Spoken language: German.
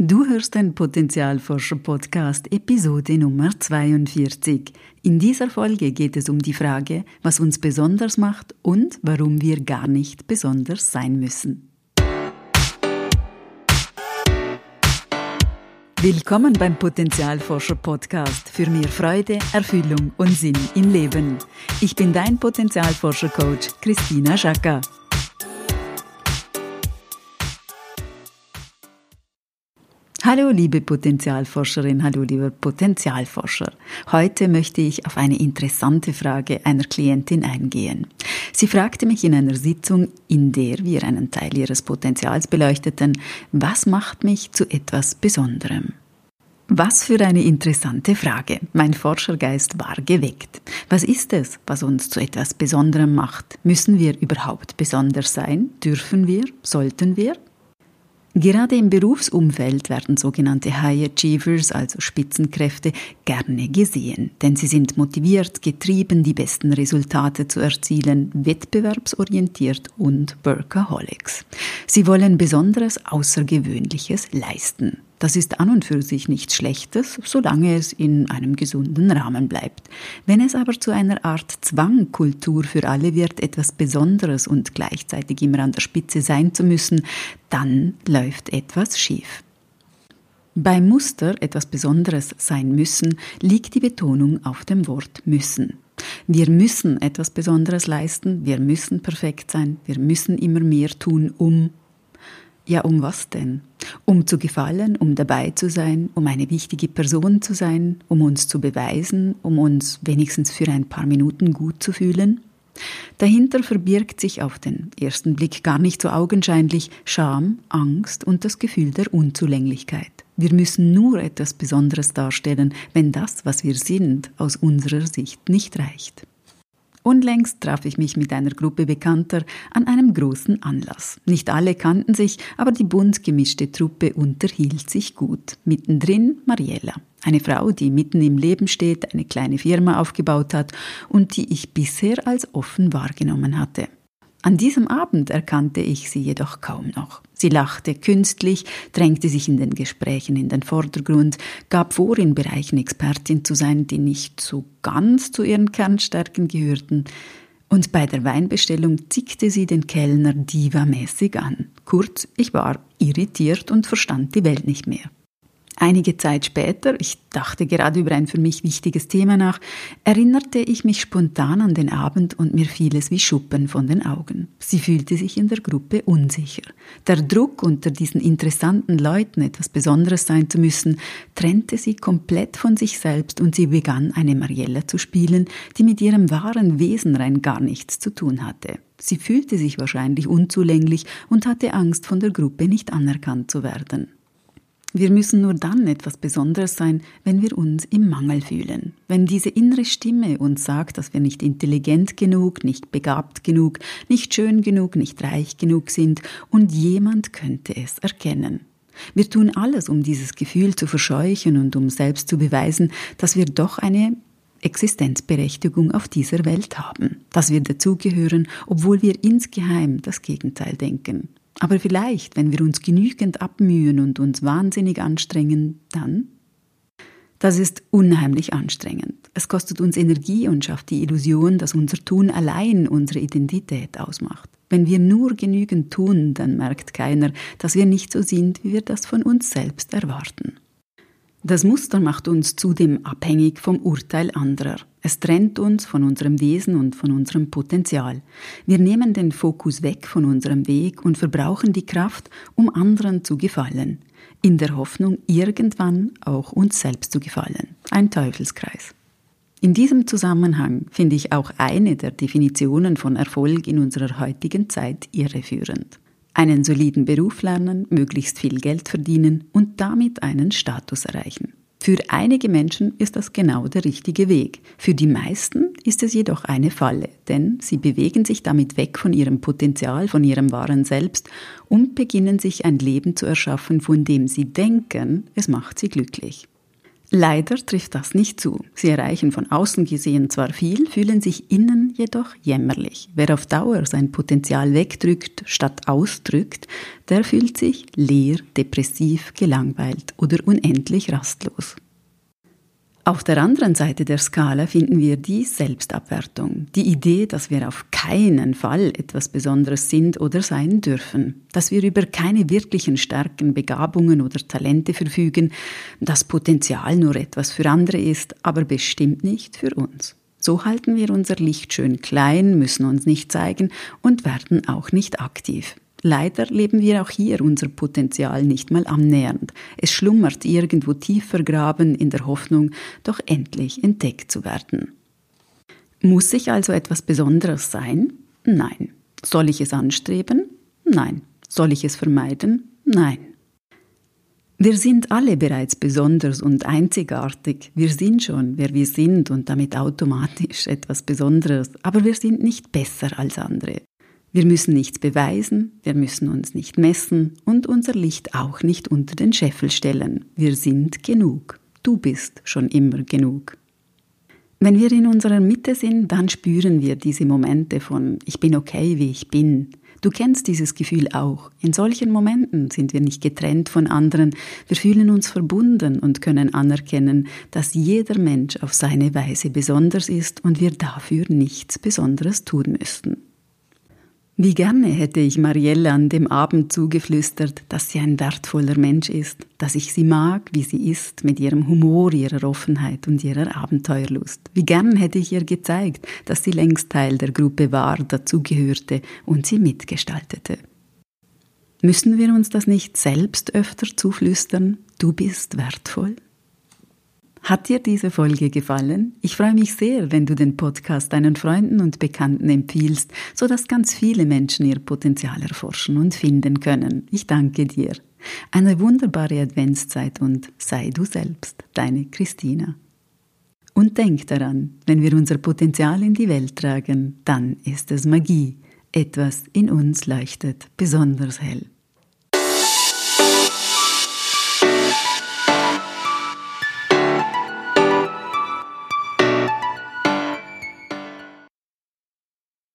Du hörst den Potenzialforscher Podcast Episode Nummer 42. In dieser Folge geht es um die Frage, was uns besonders macht und warum wir gar nicht besonders sein müssen. Willkommen beim Potenzialforscher Podcast für mehr Freude, Erfüllung und Sinn im Leben. Ich bin dein Potenzialforscher Coach Christina Schacker. Hallo liebe Potenzialforscherin, hallo lieber Potenzialforscher. Heute möchte ich auf eine interessante Frage einer Klientin eingehen. Sie fragte mich in einer Sitzung, in der wir einen Teil ihres Potenzials beleuchteten, was macht mich zu etwas Besonderem? Was für eine interessante Frage. Mein Forschergeist war geweckt. Was ist es, was uns zu etwas Besonderem macht? Müssen wir überhaupt besonders sein? Dürfen wir? Sollten wir? Gerade im Berufsumfeld werden sogenannte High Achievers, also Spitzenkräfte, gerne gesehen, denn sie sind motiviert, getrieben, die besten Resultate zu erzielen, wettbewerbsorientiert und Workaholics. Sie wollen Besonderes, Außergewöhnliches leisten. Das ist an und für sich nichts Schlechtes, solange es in einem gesunden Rahmen bleibt. Wenn es aber zu einer Art Zwangkultur für alle wird, etwas Besonderes und gleichzeitig immer an der Spitze sein zu müssen, dann läuft etwas schief. Beim Muster etwas Besonderes sein müssen liegt die Betonung auf dem Wort müssen. Wir müssen etwas Besonderes leisten, wir müssen perfekt sein, wir müssen immer mehr tun, um ja, um was denn? Um zu gefallen, um dabei zu sein, um eine wichtige Person zu sein, um uns zu beweisen, um uns wenigstens für ein paar Minuten gut zu fühlen? Dahinter verbirgt sich auf den ersten Blick gar nicht so augenscheinlich Scham, Angst und das Gefühl der Unzulänglichkeit. Wir müssen nur etwas Besonderes darstellen, wenn das, was wir sind, aus unserer Sicht nicht reicht. Unlängst traf ich mich mit einer Gruppe Bekannter an einem großen Anlass. Nicht alle kannten sich, aber die bunt gemischte Truppe unterhielt sich gut. Mittendrin Mariella, eine Frau, die mitten im Leben steht, eine kleine Firma aufgebaut hat und die ich bisher als offen wahrgenommen hatte. An diesem Abend erkannte ich sie jedoch kaum noch. Sie lachte künstlich, drängte sich in den Gesprächen in den Vordergrund, gab vor, in Bereichen Expertin zu sein, die nicht so ganz zu ihren Kernstärken gehörten, und bei der Weinbestellung zickte sie den Kellner divamäßig an. Kurz, ich war irritiert und verstand die Welt nicht mehr. Einige Zeit später, ich dachte gerade über ein für mich wichtiges Thema nach, erinnerte ich mich spontan an den Abend und mir fiel es wie Schuppen von den Augen. Sie fühlte sich in der Gruppe unsicher. Der Druck, unter diesen interessanten Leuten etwas Besonderes sein zu müssen, trennte sie komplett von sich selbst und sie begann eine Mariella zu spielen, die mit ihrem wahren Wesen rein gar nichts zu tun hatte. Sie fühlte sich wahrscheinlich unzulänglich und hatte Angst, von der Gruppe nicht anerkannt zu werden. Wir müssen nur dann etwas Besonderes sein, wenn wir uns im Mangel fühlen. Wenn diese innere Stimme uns sagt, dass wir nicht intelligent genug, nicht begabt genug, nicht schön genug, nicht reich genug sind und jemand könnte es erkennen. Wir tun alles, um dieses Gefühl zu verscheuchen und um selbst zu beweisen, dass wir doch eine Existenzberechtigung auf dieser Welt haben, dass wir dazugehören, obwohl wir insgeheim das Gegenteil denken. Aber vielleicht, wenn wir uns genügend abmühen und uns wahnsinnig anstrengen, dann? Das ist unheimlich anstrengend. Es kostet uns Energie und schafft die Illusion, dass unser Tun allein unsere Identität ausmacht. Wenn wir nur genügend tun, dann merkt keiner, dass wir nicht so sind, wie wir das von uns selbst erwarten. Das Muster macht uns zudem abhängig vom Urteil anderer. Es trennt uns von unserem Wesen und von unserem Potenzial. Wir nehmen den Fokus weg von unserem Weg und verbrauchen die Kraft, um anderen zu gefallen, in der Hoffnung, irgendwann auch uns selbst zu gefallen. Ein Teufelskreis. In diesem Zusammenhang finde ich auch eine der Definitionen von Erfolg in unserer heutigen Zeit irreführend. Einen soliden Beruf lernen, möglichst viel Geld verdienen und damit einen Status erreichen. Für einige Menschen ist das genau der richtige Weg. Für die meisten ist es jedoch eine Falle, denn sie bewegen sich damit weg von ihrem Potenzial, von ihrem wahren Selbst und beginnen sich ein Leben zu erschaffen, von dem sie denken, es macht sie glücklich. Leider trifft das nicht zu. Sie erreichen von außen gesehen zwar viel, fühlen sich innen jedoch jämmerlich. Wer auf Dauer sein Potenzial wegdrückt statt ausdrückt, der fühlt sich leer, depressiv, gelangweilt oder unendlich rastlos. Auf der anderen Seite der Skala finden wir die Selbstabwertung, die Idee, dass wir auf keinen Fall etwas Besonderes sind oder sein dürfen, dass wir über keine wirklichen Stärken, Begabungen oder Talente verfügen, dass Potenzial nur etwas für andere ist, aber bestimmt nicht für uns. So halten wir unser Licht schön klein, müssen uns nicht zeigen und werden auch nicht aktiv. Leider leben wir auch hier unser Potenzial nicht mal annähernd. Es schlummert irgendwo tief vergraben in der Hoffnung, doch endlich entdeckt zu werden. Muss ich also etwas Besonderes sein? Nein. Soll ich es anstreben? Nein. Soll ich es vermeiden? Nein. Wir sind alle bereits besonders und einzigartig. Wir sind schon, wer wir sind und damit automatisch etwas Besonderes, aber wir sind nicht besser als andere. Wir müssen nichts beweisen, wir müssen uns nicht messen und unser Licht auch nicht unter den Scheffel stellen. Wir sind genug. Du bist schon immer genug. Wenn wir in unserer Mitte sind, dann spüren wir diese Momente von Ich bin okay, wie ich bin. Du kennst dieses Gefühl auch. In solchen Momenten sind wir nicht getrennt von anderen, wir fühlen uns verbunden und können anerkennen, dass jeder Mensch auf seine Weise besonders ist und wir dafür nichts Besonderes tun müssten. Wie gerne hätte ich Marielle an dem Abend zugeflüstert, dass sie ein wertvoller Mensch ist, dass ich sie mag, wie sie ist, mit ihrem Humor, ihrer Offenheit und ihrer Abenteuerlust. Wie gern hätte ich ihr gezeigt, dass sie längst Teil der Gruppe war, dazugehörte und sie mitgestaltete. Müssen wir uns das nicht selbst öfter zuflüstern? Du bist wertvoll? Hat dir diese Folge gefallen? Ich freue mich sehr, wenn du den Podcast deinen Freunden und Bekannten empfiehlst, sodass ganz viele Menschen ihr Potenzial erforschen und finden können. Ich danke dir. Eine wunderbare Adventszeit und sei du selbst, deine Christina. Und denk daran, wenn wir unser Potenzial in die Welt tragen, dann ist es Magie. Etwas in uns leuchtet besonders hell.